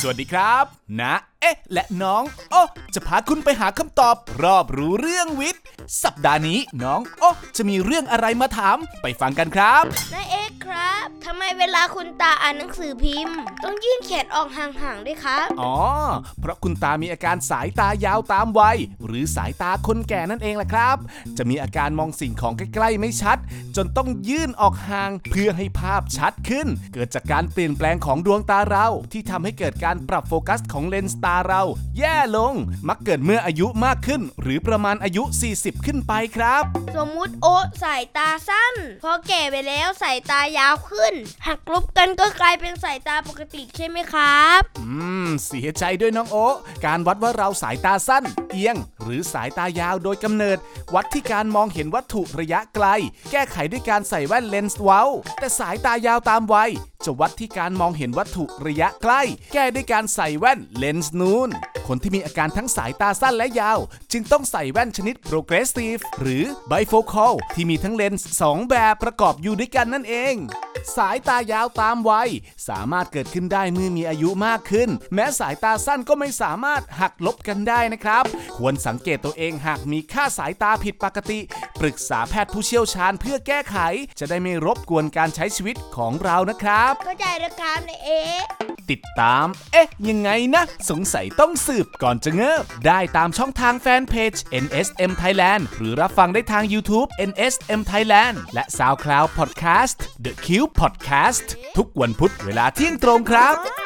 สวัสดีครับ นะ เอ๊ะ และน้องโอ้จะพาคุณไปหาคำตอบ รอบรู้เรื่องวิทย์ สัปดาห์นี้น้องโอ้จะมีเรื่องอะไรมาถามไปฟังกันครับนะเอ เวลาคุณตาอ่านหนังสือพิมพ์ ต้องยื่นแขนออกห่างๆด้วยครับ อ๋อ เพราะคุณตามีอาการสายตายาวตามวัยหรือสายตาคนแก่นั่นเองแหละครับ จะมีอาการมองสิ่งของใกล้ๆไม่ชัด จนต้องยื่นออกห่างเพื่อให้ภาพชัดขึ้น เกิดจากการเปลี่ยนแปลงของดวงตาเราที่ทำให้เกิดการปรับโฟกัสของเลนส์ตาเรา แย่ลง มักเกิดเมื่ออายุมากขึ้น หรือประมาณอายุ 40 ขึ้นไปครับ สมมุติโอ๊ตสายตาสั้น พอแก่ไปแล้วสายตายาวขึ้นหักลบกันก็กลายเป็นสายตาปกติใช่ไหมครับ อืม เสียใจด้วยน้องโอะการวัดว่าเราสายตาสั้น เอียง หรือสายตายาวโดยกำเนิด วัดที่การมองเห็นวัตถุระยะไกล แก้ไขด้วยการใส่แว่นเลนส์เว้า แต่สายตายาวตามวัยจะวัดที่การมองเห็นวัตถุระยะใกล้ แก้ด้วยการใส่แว่นเลนส์นูนคนที่มีอาการทั้งสายตาสั้นและยาว จึงต้องใส่แว่นชนิด progressive หรือ bifocal ที่มีทั้งเลนส์สองแบบประกอบอยู่ด้วยกันนั่นเอง สายตายาวตามวัย สามารถเกิดขึ้นได้เมื่อมีอายุมากขึ้น แม้สายตาสั้นก็ไม่สามารถหักลบกันได้นะครับ ควรสังเกตตัวเองหากมีค่าสายตาผิดปกติ ปรึกษาแพทย์ผู้เชี่ยวชาญเพื่อแก้ไข จะได้ไม่รบกวนการใช้ชีวิตของเรานะครับเข้าใจแล้วครับนายเอกติดตาม เอ๊ะ ยังไงนะ สงสัยต้องสืบก่อนจะเงิบ ได้ตามช่องทางแฟนเพจ NSM Thailand หรือรับฟังได้ทาง YouTube NSM Thailand และ SoundCloud Podcast The Cube พอดแคสต์ทุกวันพุธเวลาเที่ยงตรงครับ